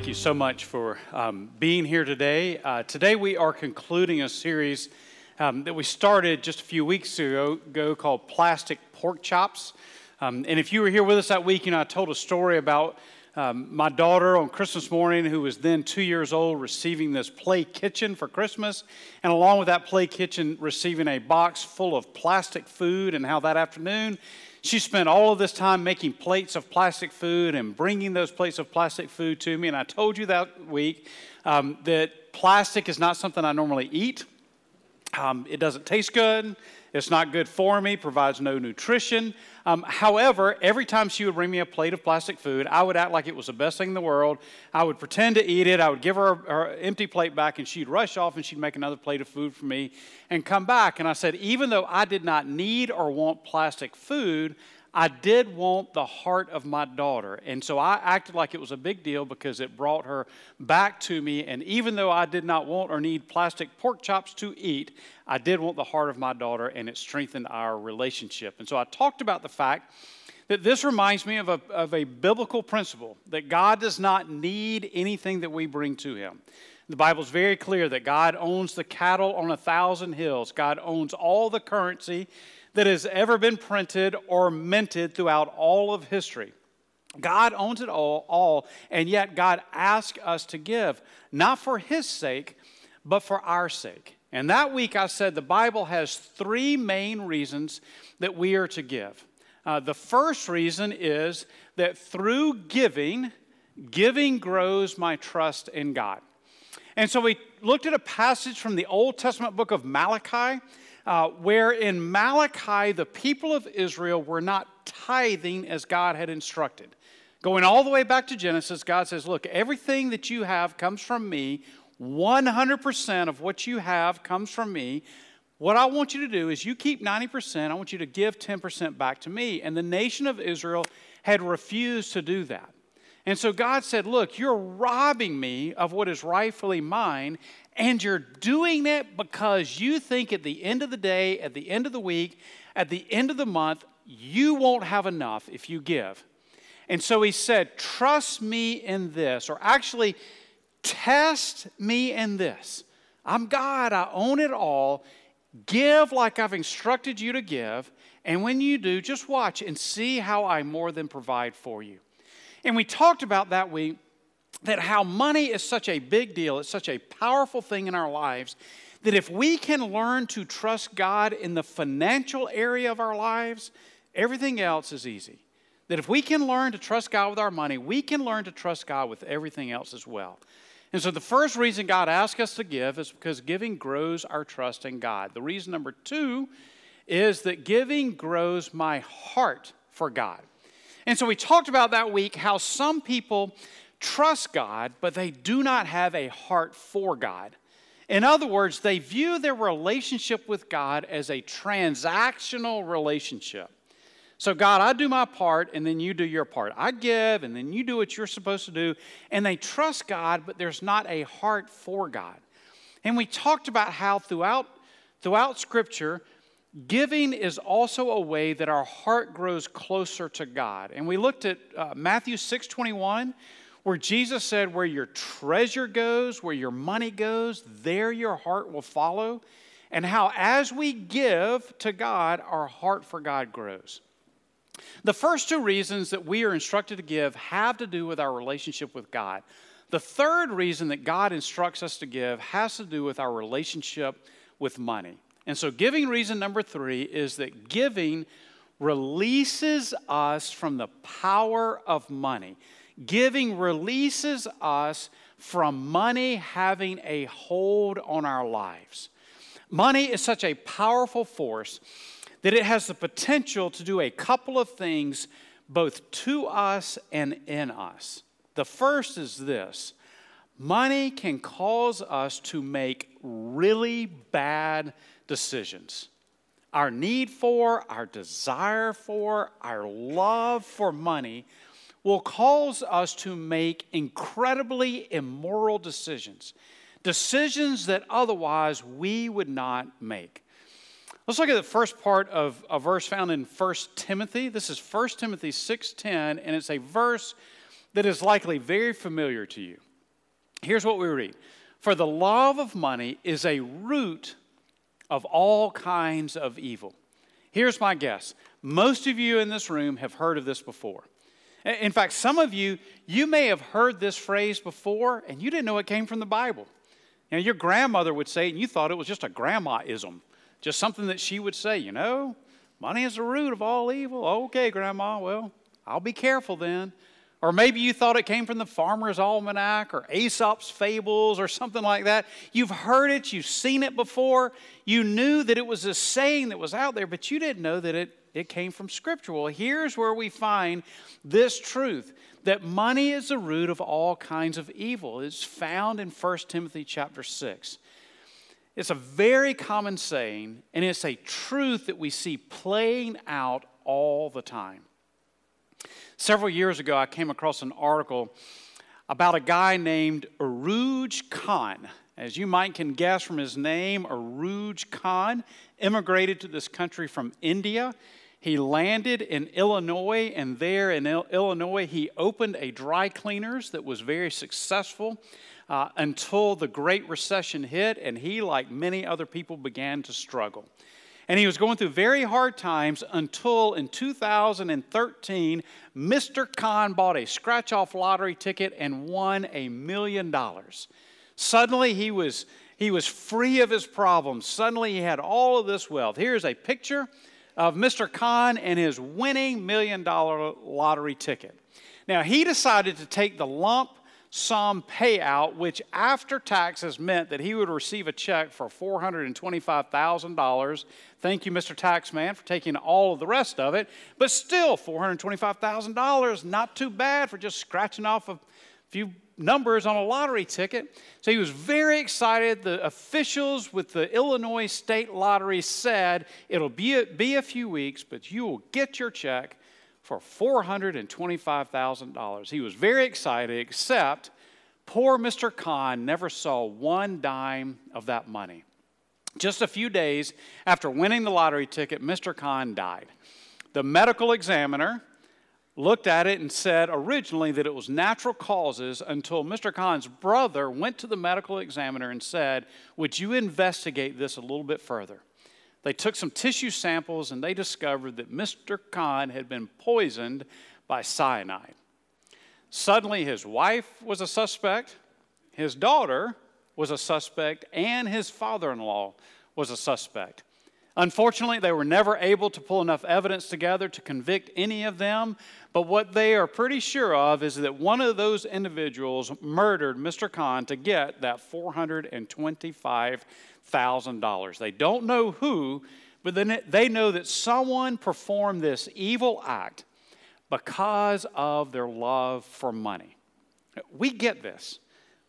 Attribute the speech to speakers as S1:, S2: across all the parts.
S1: thank you so much for um, being here today. Uh, today, we are concluding a series um, that we started just a few weeks ago, called Plastic Pork Chops. Um, and if you were here with us that week, you know, I told a story about um, my daughter on Christmas morning, who was then two years old, receiving this play kitchen for Christmas. And along with that play kitchen, receiving a box full of plastic food, and how that afternoon, she spent all of this time making plates of plastic food and bringing those plates of plastic food to me. And I told you that week um, that plastic is not something I normally eat. Um, it doesn't taste good. It's not good for me, provides no nutrition. Um, however, every time she would bring me a plate of plastic food, I would act like it was the best thing in the world. I would pretend to eat it. I would give her her empty plate back, and she'd rush off and she'd make another plate of food for me and come back. And I said, even though I did not need or want plastic food, I did want the heart of my daughter. And so I acted like it was a big deal because it brought her back to me. And even though I did not want or need plastic pork chops to eat, I did want the heart of my daughter, and it strengthened our relationship. And so I talked about the fact that this reminds me of a, of a biblical principle that God does not need anything that we bring to Him. The Bible is very clear that God owns the cattle on a thousand hills, God owns all the currency that has ever been printed or minted throughout all of history. God owns it all, all, and yet God asks us to give, not for His sake, but for our sake. And that week I said the Bible has three main reasons that we are to give. Uh, the first reason is that through giving, giving grows my trust in God. And so we looked at a passage from the Old Testament book of Malachi uh, where in Malachi the people of Israel were not tithing as God had instructed. Going all the way back to Genesis, God says, Look, everything that you have comes from me. 100% of what you have comes from me. What I want you to do is you keep 90%, I want you to give 10% back to me. And the nation of Israel had refused to do that. And so God said, Look, you're robbing me of what is rightfully mine, and you're doing it because you think at the end of the day, at the end of the week, at the end of the month, you won't have enough if you give. And so he said, Trust me in this, or actually, test me in this. I'm God, I own it all. Give like I've instructed you to give. And when you do, just watch and see how I more than provide for you. And we talked about that week that how money is such a big deal, it's such a powerful thing in our lives, that if we can learn to trust God in the financial area of our lives, everything else is easy. That if we can learn to trust God with our money, we can learn to trust God with everything else as well. And so the first reason God asks us to give is because giving grows our trust in God. The reason number two is that giving grows my heart for God. And so we talked about that week how some people trust God, but they do not have a heart for God. In other words, they view their relationship with God as a transactional relationship. So, God, I do my part, and then you do your part. I give, and then you do what you're supposed to do. And they trust God, but there's not a heart for God. And we talked about how throughout, throughout Scripture, Giving is also a way that our heart grows closer to God. And we looked at uh, Matthew 6 21, where Jesus said, Where your treasure goes, where your money goes, there your heart will follow. And how, as we give to God, our heart for God grows. The first two reasons that we are instructed to give have to do with our relationship with God. The third reason that God instructs us to give has to do with our relationship with money. And so, giving reason number three is that giving releases us from the power of money. Giving releases us from money having a hold on our lives. Money is such a powerful force that it has the potential to do a couple of things both to us and in us. The first is this money can cause us to make really bad decisions. Our need for, our desire for, our love for money will cause us to make incredibly immoral decisions, decisions that otherwise we would not make. Let's look at the first part of a verse found in 1 Timothy. This is 1 Timothy 6:10 and it's a verse that is likely very familiar to you. Here's what we read For the love of money is a root of all kinds of evil. Here's my guess most of you in this room have heard of this before. In fact, some of you, you may have heard this phrase before and you didn't know it came from the Bible. You know, your grandmother would say it and you thought it was just a grandmaism, just something that she would say, you know, money is the root of all evil. Okay, grandma, well, I'll be careful then. Or maybe you thought it came from the Farmer's Almanac or Aesop's Fables or something like that. You've heard it, you've seen it before. You knew that it was a saying that was out there, but you didn't know that it, it came from Scripture. Well, here's where we find this truth that money is the root of all kinds of evil. It's found in 1 Timothy chapter 6. It's a very common saying, and it's a truth that we see playing out all the time. Several years ago, I came across an article about a guy named Urooj Khan. As you might can guess from his name, Urooj Khan immigrated to this country from India. He landed in Illinois, and there in Illinois, he opened a dry cleaners that was very successful uh, until the Great Recession hit, and he, like many other people, began to struggle. And he was going through very hard times until in 2013, Mr. Khan bought a scratch off lottery ticket and won a million dollars. Suddenly, he was, he was free of his problems. Suddenly, he had all of this wealth. Here's a picture of Mr. Khan and his winning million dollar lottery ticket. Now, he decided to take the lump sum payout, which after taxes meant that he would receive a check for $425,000. Thank you, Mr. Taxman, for taking all of the rest of it. But still, $425,000, not too bad for just scratching off a few numbers on a lottery ticket. So he was very excited. The officials with the Illinois State Lottery said it'll be a, be a few weeks, but you will get your check for $425,000. He was very excited, except poor Mr. Khan never saw one dime of that money. Just a few days after winning the lottery ticket, Mr. Khan died. The medical examiner looked at it and said originally that it was natural causes until Mr. Khan's brother went to the medical examiner and said, Would you investigate this a little bit further? They took some tissue samples and they discovered that Mr. Khan had been poisoned by cyanide. Suddenly, his wife was a suspect, his daughter was a suspect, and his father in law was a suspect. Unfortunately, they were never able to pull enough evidence together to convict any of them, but what they are pretty sure of is that one of those individuals murdered Mr. Khan to get that 425 $1,000. They don't know who, but then they know that someone performed this evil act because of their love for money. We get this.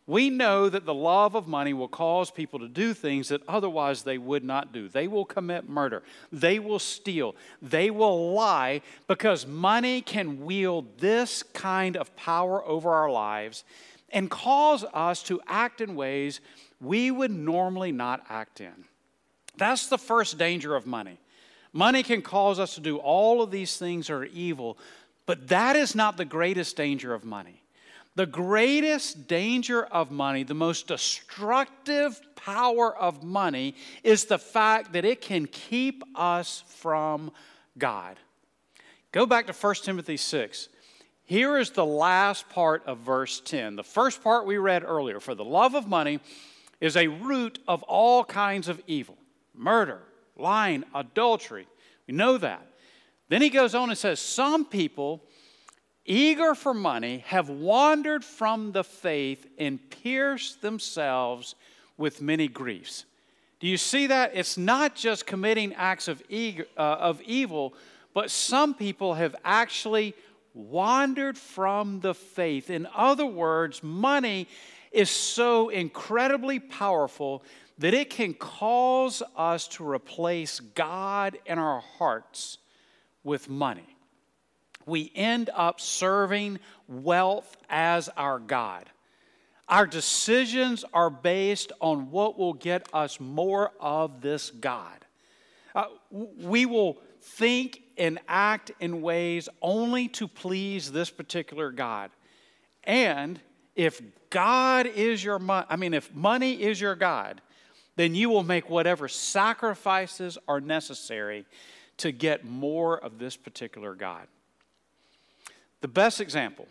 S1: We know that the love of money will cause people to do things that otherwise they would not do. They will commit murder. They will steal. They will lie because money can wield this kind of power over our lives and cause us to act in ways we would normally not act in. That's the first danger of money. Money can cause us to do all of these things that are evil, but that is not the greatest danger of money. The greatest danger of money, the most destructive power of money, is the fact that it can keep us from God. Go back to 1 Timothy 6. Here is the last part of verse 10. The first part we read earlier for the love of money is a root of all kinds of evil murder, lying, adultery. We know that. Then he goes on and says, Some people, eager for money, have wandered from the faith and pierced themselves with many griefs. Do you see that? It's not just committing acts of, eager, uh, of evil, but some people have actually wandered from the faith. In other words, money is so incredibly powerful that it can cause us to replace God in our hearts with money. We end up serving wealth as our God. Our decisions are based on what will get us more of this God. Uh, we will think and act in ways only to please this particular God. And if God is your money, I mean, if money is your God, then you will make whatever sacrifices are necessary to get more of this particular God. The best example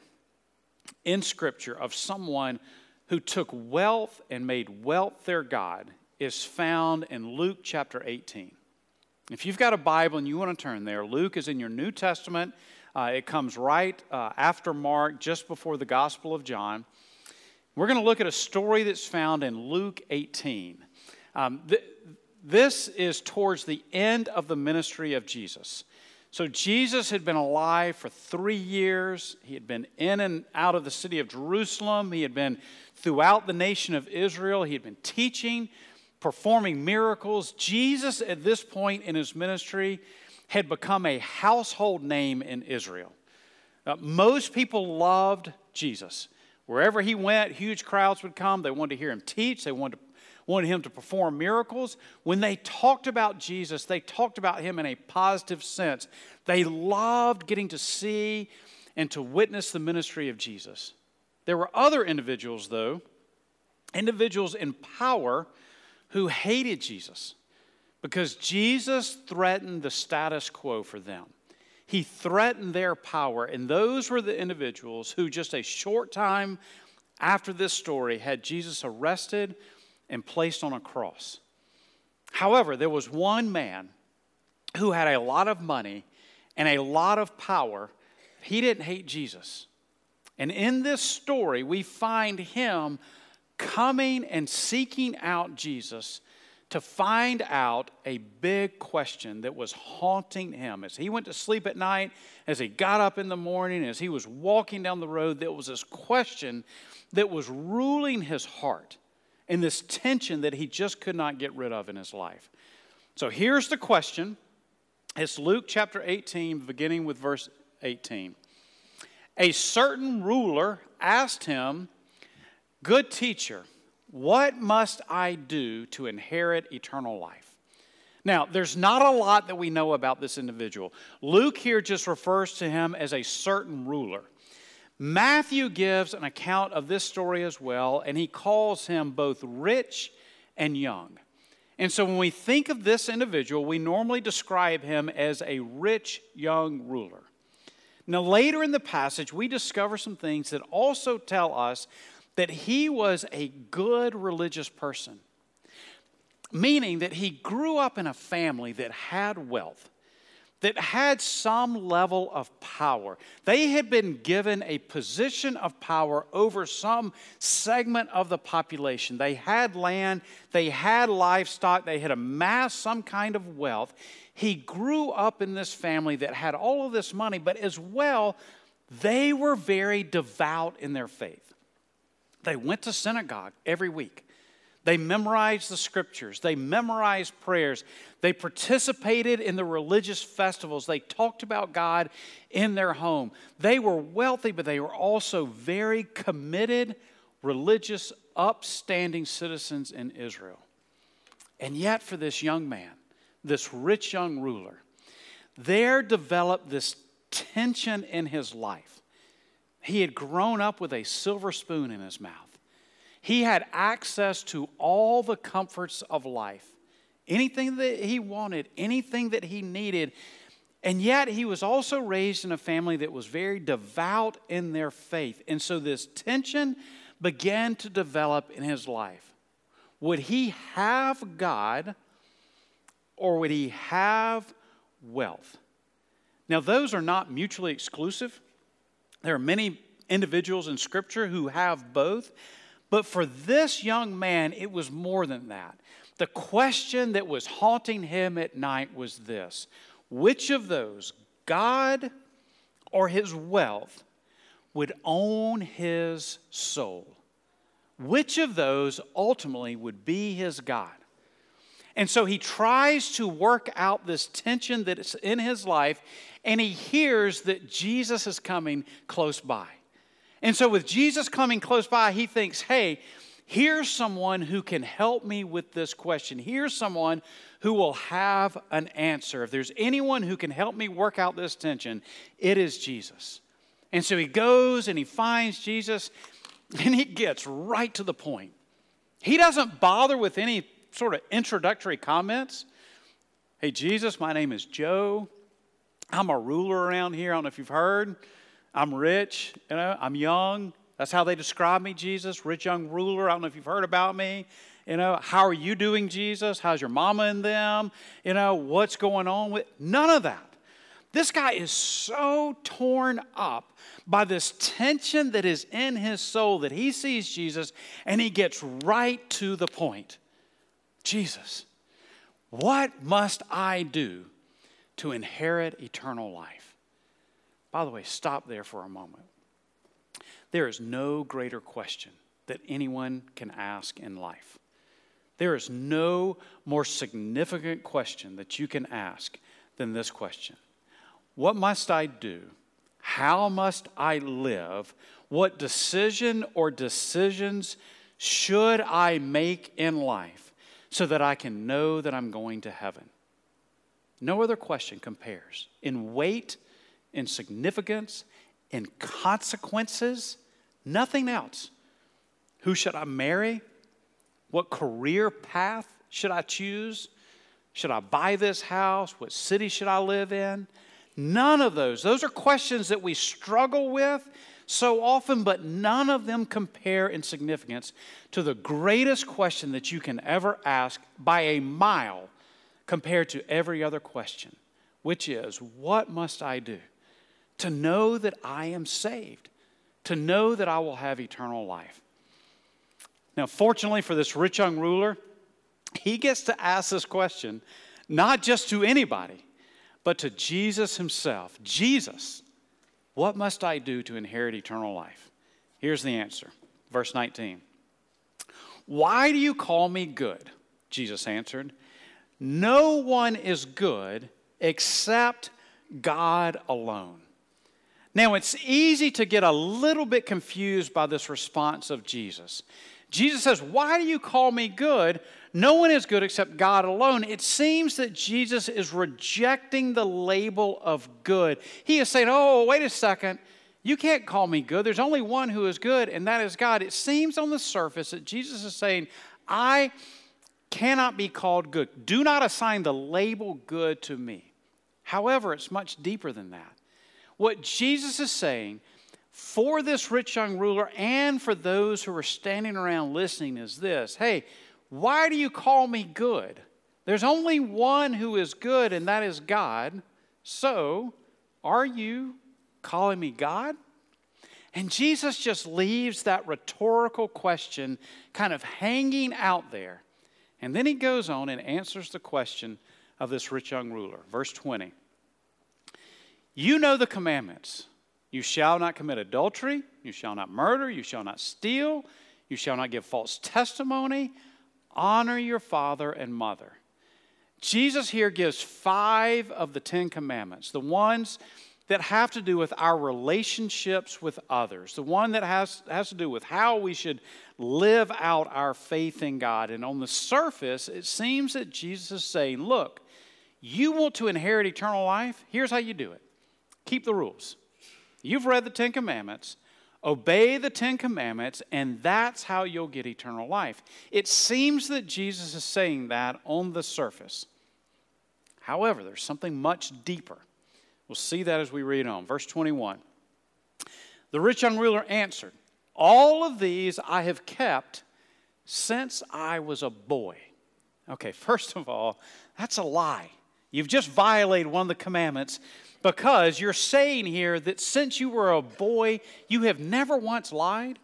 S1: in Scripture of someone who took wealth and made wealth their God is found in Luke chapter 18. If you've got a Bible and you want to turn there, Luke is in your New Testament. Uh, it comes right uh, after Mark, just before the Gospel of John. We're going to look at a story that's found in Luke 18. Um, th- this is towards the end of the ministry of Jesus. So, Jesus had been alive for three years. He had been in and out of the city of Jerusalem. He had been throughout the nation of Israel. He had been teaching, performing miracles. Jesus, at this point in his ministry, had become a household name in Israel. Uh, most people loved Jesus. Wherever he went, huge crowds would come. They wanted to hear him teach, they wanted, to, wanted him to perform miracles. When they talked about Jesus, they talked about him in a positive sense. They loved getting to see and to witness the ministry of Jesus. There were other individuals, though, individuals in power who hated Jesus because Jesus threatened the status quo for them. He threatened their power. And those were the individuals who, just a short time after this story, had Jesus arrested and placed on a cross. However, there was one man who had a lot of money and a lot of power. He didn't hate Jesus. And in this story, we find him coming and seeking out Jesus to find out a big question that was haunting him. As he went to sleep at night, as he got up in the morning, as he was walking down the road, there was this question that was ruling his heart and this tension that he just could not get rid of in his life. So here's the question it's Luke chapter 18, beginning with verse 18. A certain ruler asked him, Good teacher, what must I do to inherit eternal life? Now, there's not a lot that we know about this individual. Luke here just refers to him as a certain ruler. Matthew gives an account of this story as well, and he calls him both rich and young. And so when we think of this individual, we normally describe him as a rich young ruler. Now, later in the passage, we discover some things that also tell us that he was a good religious person, meaning that he grew up in a family that had wealth, that had some level of power. They had been given a position of power over some segment of the population. They had land, they had livestock, they had amassed some kind of wealth. He grew up in this family that had all of this money, but as well, they were very devout in their faith. They went to synagogue every week. They memorized the scriptures. They memorized prayers. They participated in the religious festivals. They talked about God in their home. They were wealthy, but they were also very committed, religious, upstanding citizens in Israel. And yet, for this young man, this rich young ruler, there developed this tension in his life he had grown up with a silver spoon in his mouth. He had access to all the comforts of life. Anything that he wanted, anything that he needed. And yet, he was also raised in a family that was very devout in their faith. And so, this tension began to develop in his life. Would he have God or would he have wealth? Now, those are not mutually exclusive. There are many individuals in Scripture who have both, but for this young man, it was more than that. The question that was haunting him at night was this which of those, God or his wealth, would own his soul? Which of those ultimately would be his God? And so he tries to work out this tension that is in his life, and he hears that Jesus is coming close by. And so, with Jesus coming close by, he thinks, hey, here's someone who can help me with this question. Here's someone who will have an answer. If there's anyone who can help me work out this tension, it is Jesus. And so he goes and he finds Jesus. And he gets right to the point. He doesn't bother with any sort of introductory comments. Hey, Jesus, my name is Joe. I'm a ruler around here. I don't know if you've heard. I'm rich, you know, I'm young. That's how they describe me, Jesus, rich young ruler. I don't know if you've heard about me. You know, how are you doing, Jesus? How's your mama and them? You know, what's going on with none of that. This guy is so torn up by this tension that is in his soul that he sees Jesus and he gets right to the point. Jesus, what must I do to inherit eternal life? By the way, stop there for a moment. There is no greater question that anyone can ask in life. There is no more significant question that you can ask than this question What must I do? How must I live? What decision or decisions should I make in life so that I can know that I'm going to heaven? No other question compares in weight, in significance, in consequences, nothing else. Who should I marry? What career path should I choose? Should I buy this house? What city should I live in? None of those. Those are questions that we struggle with so often, but none of them compare in significance to the greatest question that you can ever ask by a mile compared to every other question, which is, What must I do to know that I am saved, to know that I will have eternal life? Now, fortunately for this rich young ruler, he gets to ask this question not just to anybody, but to Jesus himself. Jesus, what must I do to inherit eternal life? Here's the answer. Verse 19. Why do you call me good? Jesus answered. No one is good except God alone. Now, it's easy to get a little bit confused by this response of Jesus. Jesus says, Why do you call me good? No one is good except God alone. It seems that Jesus is rejecting the label of good. He is saying, Oh, wait a second. You can't call me good. There's only one who is good, and that is God. It seems on the surface that Jesus is saying, I cannot be called good. Do not assign the label good to me. However, it's much deeper than that. What Jesus is saying for this rich young ruler and for those who are standing around listening is this Hey, why do you call me good? There's only one who is good, and that is God. So, are you calling me God? And Jesus just leaves that rhetorical question kind of hanging out there. And then he goes on and answers the question of this rich young ruler. Verse 20 You know the commandments you shall not commit adultery. You shall not murder. You shall not steal. You shall not give false testimony. Honor your father and mother. Jesus here gives five of the Ten Commandments, the ones that have to do with our relationships with others, the one that has, has to do with how we should live out our faith in God. And on the surface, it seems that Jesus is saying, Look, you want to inherit eternal life? Here's how you do it keep the rules. You've read the Ten Commandments. Obey the Ten Commandments, and that's how you'll get eternal life. It seems that Jesus is saying that on the surface. However, there's something much deeper. We'll see that as we read on. Verse 21. The rich young ruler answered, All of these I have kept since I was a boy. Okay, first of all, that's a lie. You've just violated one of the commandments because you're saying here that since you were a boy, you have never once lied.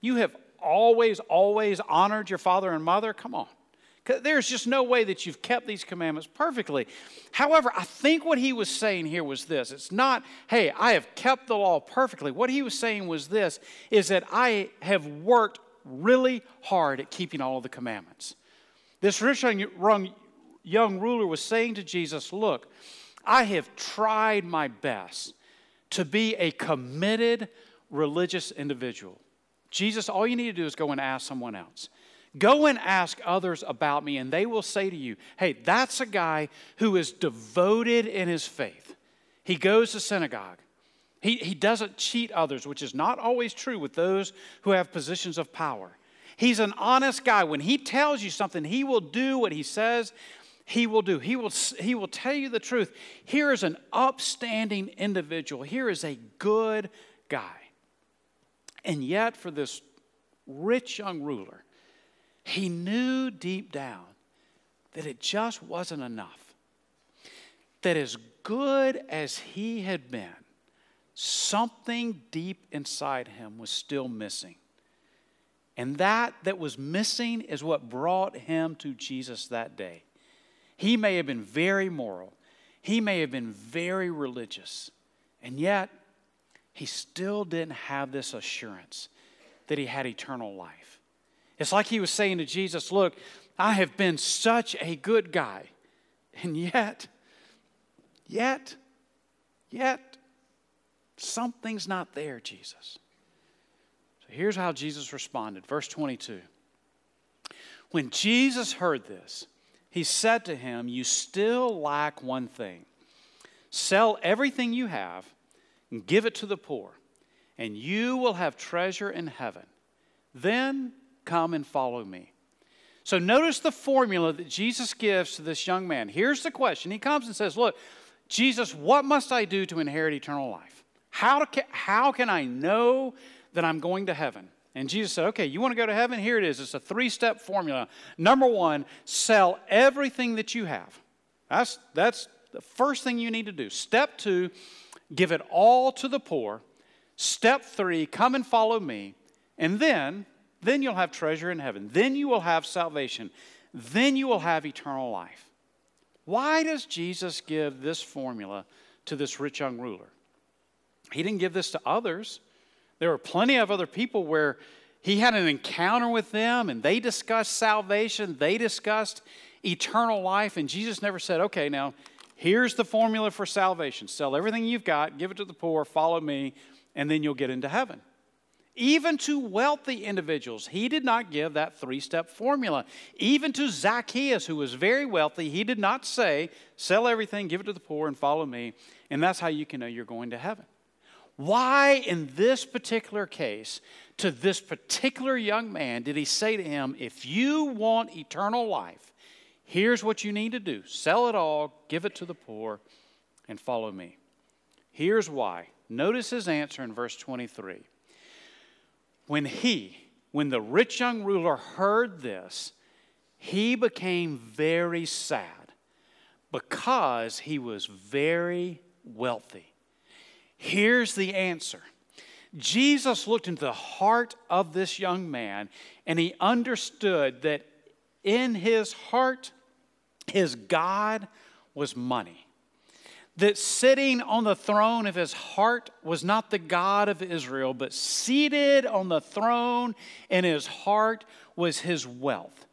S1: You have always, always honored your father and mother. Come on. There's just no way that you've kept these commandments perfectly. However, I think what he was saying here was this. It's not, hey, I have kept the law perfectly. What he was saying was this is that I have worked really hard at keeping all of the commandments. This rich young ruler was saying to Jesus, Look, I have tried my best to be a committed religious individual. Jesus, all you need to do is go and ask someone else. Go and ask others about me, and they will say to you, hey, that's a guy who is devoted in his faith. He goes to synagogue. He, he doesn't cheat others, which is not always true with those who have positions of power. He's an honest guy. When he tells you something, he will do what he says he will do. He will, he will tell you the truth. Here is an upstanding individual. Here is a good guy. And yet, for this rich young ruler, he knew deep down that it just wasn't enough. That as good as he had been, something deep inside him was still missing. And that that was missing is what brought him to Jesus that day. He may have been very moral, he may have been very religious, and yet he still didn't have this assurance that he had eternal life. It's like he was saying to Jesus, Look, I have been such a good guy, and yet, yet, yet, something's not there, Jesus. So here's how Jesus responded. Verse 22. When Jesus heard this, he said to him, You still lack one thing. Sell everything you have and give it to the poor, and you will have treasure in heaven. Then come and follow me. So notice the formula that Jesus gives to this young man. Here's the question He comes and says, Look, Jesus, what must I do to inherit eternal life? How, to, how can I know that I'm going to heaven? And Jesus said, Okay, you want to go to heaven? Here it is. It's a three step formula. Number one, sell everything that you have. That's, that's the first thing you need to do. Step two, give it all to the poor. Step three, come and follow me. And then, then you'll have treasure in heaven. Then you will have salvation. Then you will have eternal life. Why does Jesus give this formula to this rich young ruler? He didn't give this to others. There were plenty of other people where he had an encounter with them and they discussed salvation, they discussed eternal life, and Jesus never said, okay, now here's the formula for salvation sell everything you've got, give it to the poor, follow me, and then you'll get into heaven. Even to wealthy individuals, he did not give that three step formula. Even to Zacchaeus, who was very wealthy, he did not say, Sell everything, give it to the poor, and follow me, and that's how you can know you're going to heaven. Why, in this particular case, to this particular young man, did he say to him, If you want eternal life, here's what you need to do sell it all, give it to the poor, and follow me? Here's why. Notice his answer in verse 23. When he, when the rich young ruler heard this, he became very sad because he was very wealthy. Here's the answer Jesus looked into the heart of this young man and he understood that in his heart, his God was money. That sitting on the throne of his heart was not the God of Israel, but seated on the throne in his heart was his wealth.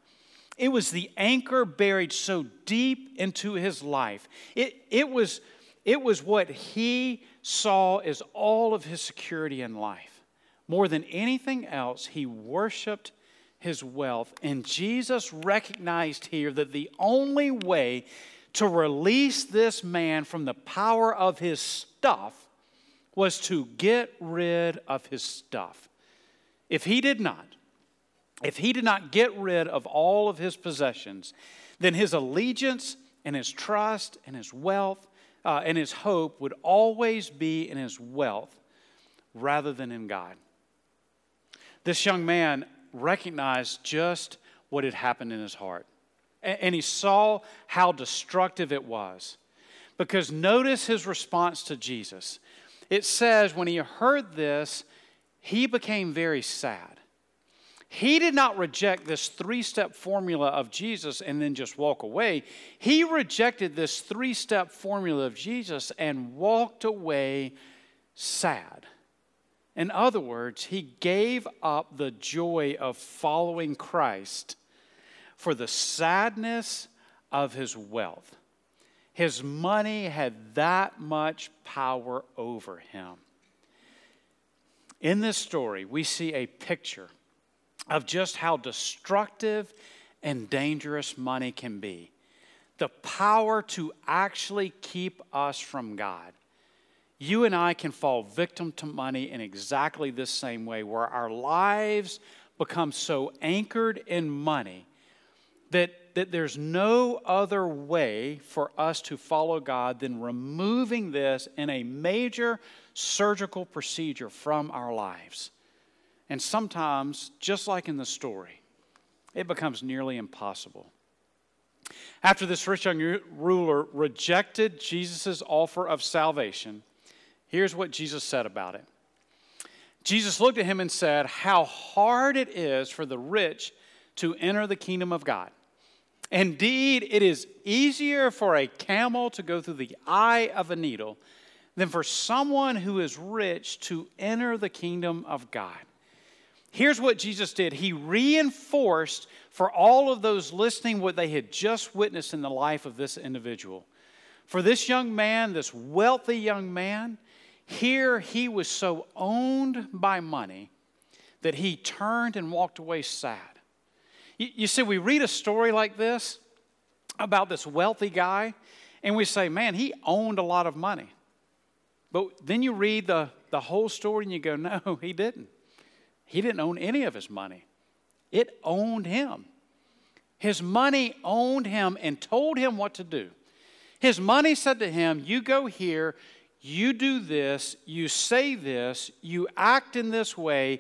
S1: It was the anchor buried so deep into his life. It, it, was, it was what he saw as all of his security in life. More than anything else, he worshiped his wealth. And Jesus recognized here that the only way to release this man from the power of his stuff was to get rid of his stuff. If he did not, if he did not get rid of all of his possessions, then his allegiance and his trust and his wealth uh, and his hope would always be in his wealth rather than in God. This young man recognized just what had happened in his heart, and, and he saw how destructive it was. Because notice his response to Jesus. It says, when he heard this, he became very sad. He did not reject this three step formula of Jesus and then just walk away. He rejected this three step formula of Jesus and walked away sad. In other words, he gave up the joy of following Christ for the sadness of his wealth. His money had that much power over him. In this story, we see a picture of just how destructive and dangerous money can be. The power to actually keep us from God. you and I can fall victim to money in exactly this same way, where our lives become so anchored in money that, that there's no other way for us to follow God than removing this in a major surgical procedure from our lives. And sometimes, just like in the story, it becomes nearly impossible. After this rich young ruler rejected Jesus' offer of salvation, here's what Jesus said about it. Jesus looked at him and said, How hard it is for the rich to enter the kingdom of God. Indeed, it is easier for a camel to go through the eye of a needle than for someone who is rich to enter the kingdom of God. Here's what Jesus did He reinforced for all of those listening what they had just witnessed in the life of this individual. For this young man, this wealthy young man, here he was so owned by money that he turned and walked away sad. You, see, we read a story like this about this wealthy guy, and we say, man, he owned a lot of money. But then you read the, the whole story and you go, no, he didn't. He didn't own any of his money, it owned him. His money owned him and told him what to do. His money said to him, You go here, you do this, you say this, you act in this way,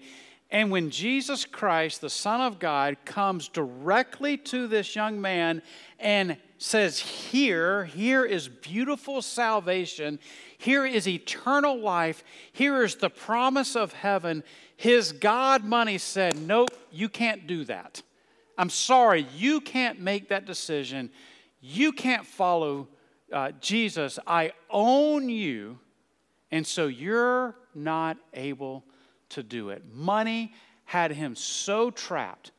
S1: and when Jesus Christ, the Son of God, comes directly to this young man and says, Here, here is beautiful salvation, here is eternal life, here is the promise of heaven, his God money said, Nope, you can't do that. I'm sorry, you can't make that decision. You can't follow uh, Jesus. I own you, and so you're not able to do it. Money had him so trapped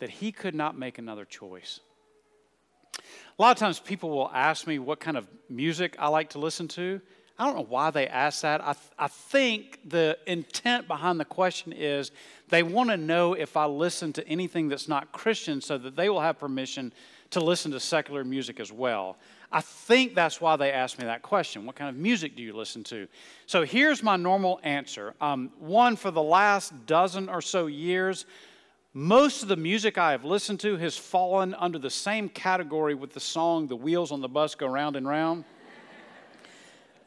S1: that he could not make another choice. A lot of times people will ask me what kind of music I like to listen to. I don't know why they ask that. I, th- I think the intent behind the question is they want to know if I listen to anything that's not Christian so that they will have permission to listen to secular music as well. I think that's why they asked me that question. What kind of music do you listen to? So here's my normal answer. Um, one, for the last dozen or so years, most of the music I have listened to has fallen under the same category with the song The Wheels on the Bus Go Round and Round.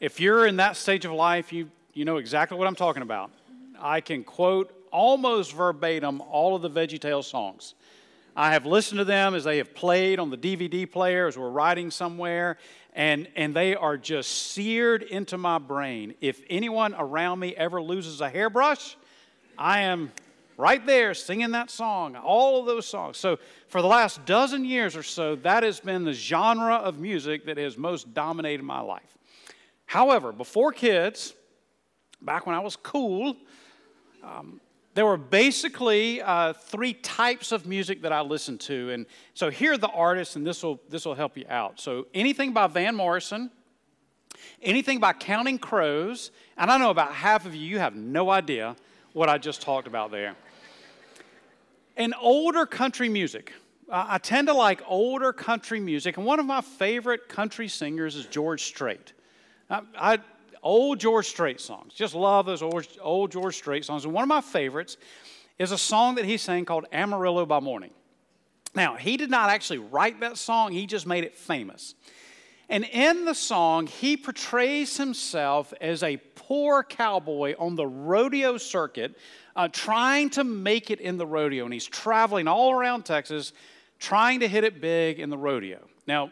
S1: If you're in that stage of life, you, you know exactly what I'm talking about. I can quote almost verbatim all of the VeggieTales songs. I have listened to them as they have played on the DVD player as we're riding somewhere, and, and they are just seared into my brain. If anyone around me ever loses a hairbrush, I am right there singing that song, all of those songs. So, for the last dozen years or so, that has been the genre of music that has most dominated my life. However, before kids, back when I was cool, um, there were basically uh, three types of music that I listened to. And so here are the artists, and this will, this will help you out. So anything by Van Morrison, anything by Counting Crows, and I know about half of you, you have no idea what I just talked about there. And older country music. Uh, I tend to like older country music, and one of my favorite country singers is George Strait. I, I old George Strait songs. Just love those old, old George Strait songs. And one of my favorites is a song that he sang called Amarillo by Morning. Now, he did not actually write that song, he just made it famous. And in the song, he portrays himself as a poor cowboy on the rodeo circuit, uh, trying to make it in the rodeo. And he's traveling all around Texas, trying to hit it big in the rodeo. Now,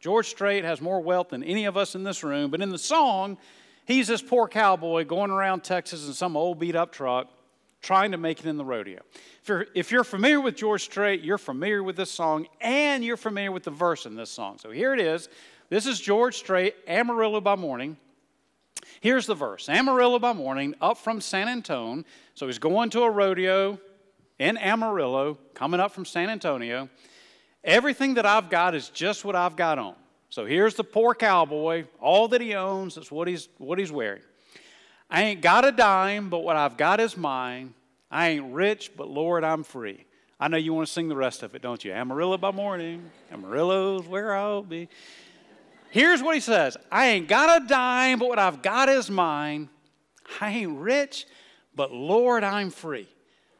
S1: George Strait has more wealth than any of us in this room, but in the song, he's this poor cowboy going around Texas in some old beat up truck trying to make it in the rodeo. If you're, if you're familiar with George Strait, you're familiar with this song and you're familiar with the verse in this song. So here it is. This is George Strait, Amarillo by Morning. Here's the verse Amarillo by morning, up from San Antonio. So he's going to a rodeo in Amarillo, coming up from San Antonio. Everything that I've got is just what I've got on. So here's the poor cowboy. All that he owns is what he's, what he's wearing. I ain't got a dime, but what I've got is mine. I ain't rich, but Lord, I'm free. I know you want to sing the rest of it, don't you? Amarillo by morning, Amarillo's where I'll be. Here's what he says I ain't got a dime, but what I've got is mine. I ain't rich, but Lord, I'm free.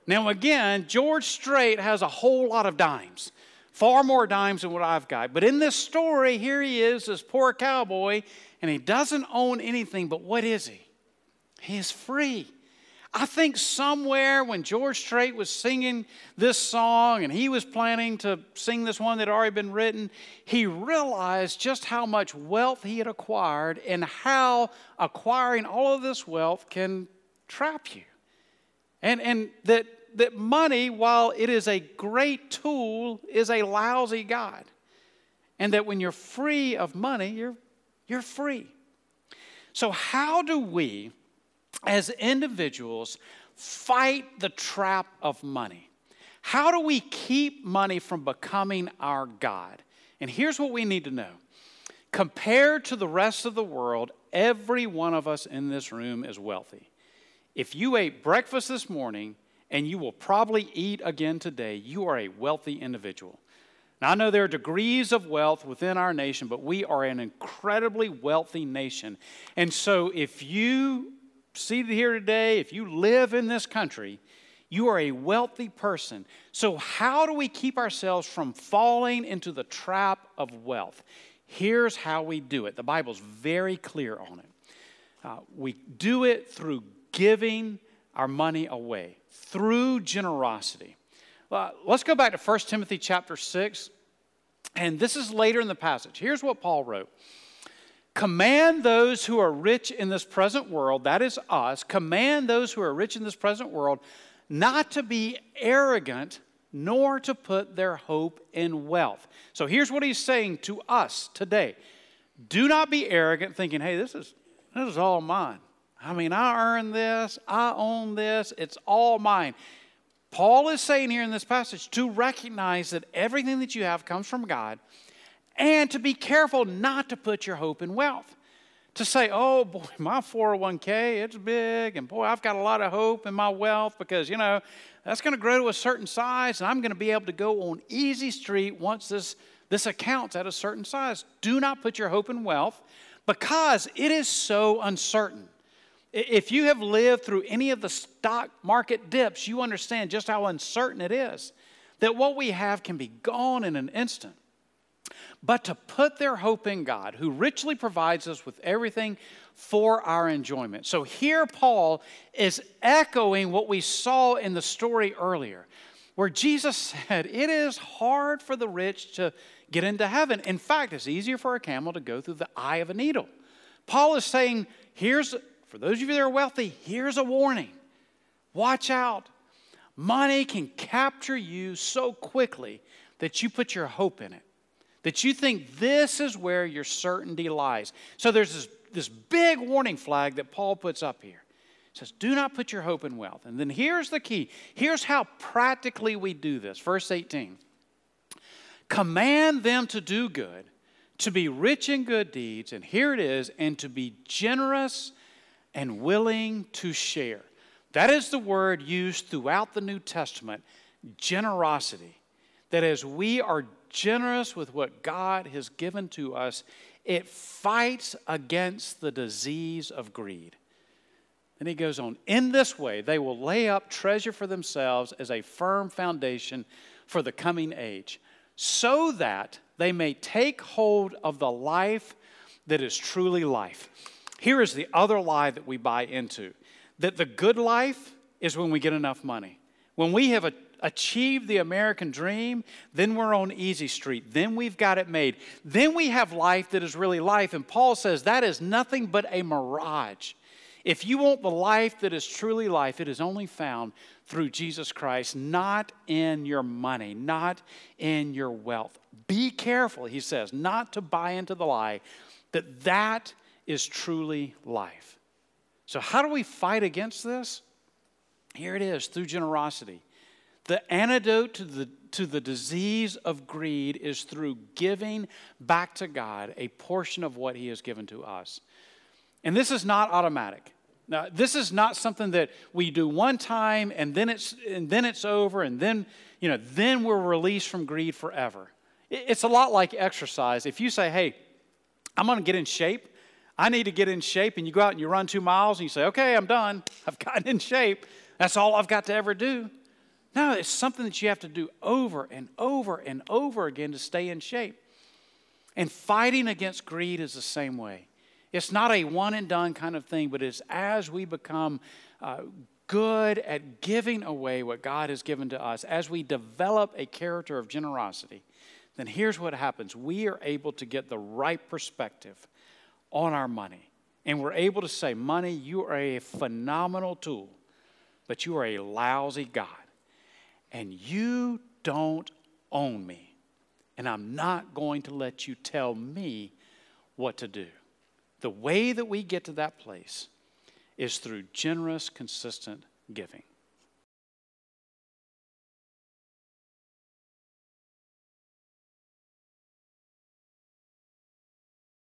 S1: Now, again, George Strait has a whole lot of dimes, far more dimes than what I've got. But in this story, here he is, this poor cowboy, and he doesn't own anything, but what is he? He is free. I think somewhere when George Strait was singing this song and he was planning to sing this one that had already been written, he realized just how much wealth he had acquired and how acquiring all of this wealth can trap you. And, and that, that money, while it is a great tool, is a lousy God. And that when you're free of money, you're, you're free. So, how do we as individuals, fight the trap of money. How do we keep money from becoming our God? And here's what we need to know compared to the rest of the world, every one of us in this room is wealthy. If you ate breakfast this morning, and you will probably eat again today, you are a wealthy individual. Now, I know there are degrees of wealth within our nation, but we are an incredibly wealthy nation. And so, if you seated here today, if you live in this country, you are a wealthy person. So, how do we keep ourselves from falling into the trap of wealth? Here's how we do it. The Bible's very clear on it. Uh, we do it through giving our money away, through generosity. Let's go back to 1 Timothy chapter 6. And this is later in the passage. Here's what Paul wrote Command those who are rich in this present world, that is us, command those who are rich in this present world not to be arrogant nor to put their hope in wealth. So here's what he's saying to us today Do not be arrogant, thinking, hey, this is, this is all mine. I mean, I earned this, I own this, it's all mine. Paul is saying here in this passage to recognize that everything that you have comes from God and to be careful not to put your hope in wealth. To say, oh boy, my 401k, it's big, and boy, I've got a lot of hope in my wealth because, you know, that's going to grow to a certain size, and I'm going to be able to go on easy street once this, this account's at a certain size. Do not put your hope in wealth because it is so uncertain. If you have lived through any of the stock market dips, you understand just how uncertain it is. That what we have can be gone in an instant but to put their hope in God, who richly provides us with everything for our enjoyment. So here, Paul is echoing what we saw in the story earlier, where Jesus said, It is hard for the rich to get into heaven. In fact, it's easier for a camel to go through the eye of a needle. Paul is saying, Here's, for those of you that are wealthy, here's a warning. Watch out. Money can capture you so quickly that you put your hope in it that you think this is where your certainty lies. So there's this, this big warning flag that Paul puts up here. It says, Do not put your hope in wealth. And then here's the key. Here's how practically we do this. Verse 18 Command them to do good, to be rich in good deeds, and here it is, and to be generous and willing to share. That is the word used throughout the New Testament generosity. That as we are generous with what God has given to us, it fights against the disease of greed. Then he goes on, in this way, they will lay up treasure for themselves as a firm foundation for the coming age, so that they may take hold of the life that is truly life. Here is the other lie that we buy into that the good life is when we get enough money. When we have a achieved the American dream, then we're on easy street. Then we've got it made. Then we have life that is really life. And Paul says that is nothing but a mirage. If you want the life that is truly life, it is only found through Jesus Christ, not in your money, not in your wealth. Be careful, he says, not to buy into the lie that that is truly life. So, how do we fight against this? Here it is through generosity. The antidote to the, to the disease of greed is through giving back to God a portion of what He has given to us. And this is not automatic. Now, this is not something that we do one time and then it's, and then it's over and then, you know, then we're released from greed forever. It's a lot like exercise. If you say, hey, I'm going to get in shape. I need to get in shape. And you go out and you run two miles and you say, okay, I'm done. I've gotten in shape. That's all I've got to ever do. No, it's something that you have to do over and over and over again to stay in shape. And fighting against greed is the same way. It's not a one and done kind of thing, but it's as we become uh, good at giving away what God has given to us, as we develop a character of generosity, then here's what happens we are able to get the right perspective on our money. And we're able to say, Money, you are a phenomenal tool, but you are a lousy God. And you don't own me. And I'm not going to let you tell me what to do. The way that we get to that place is through generous, consistent giving.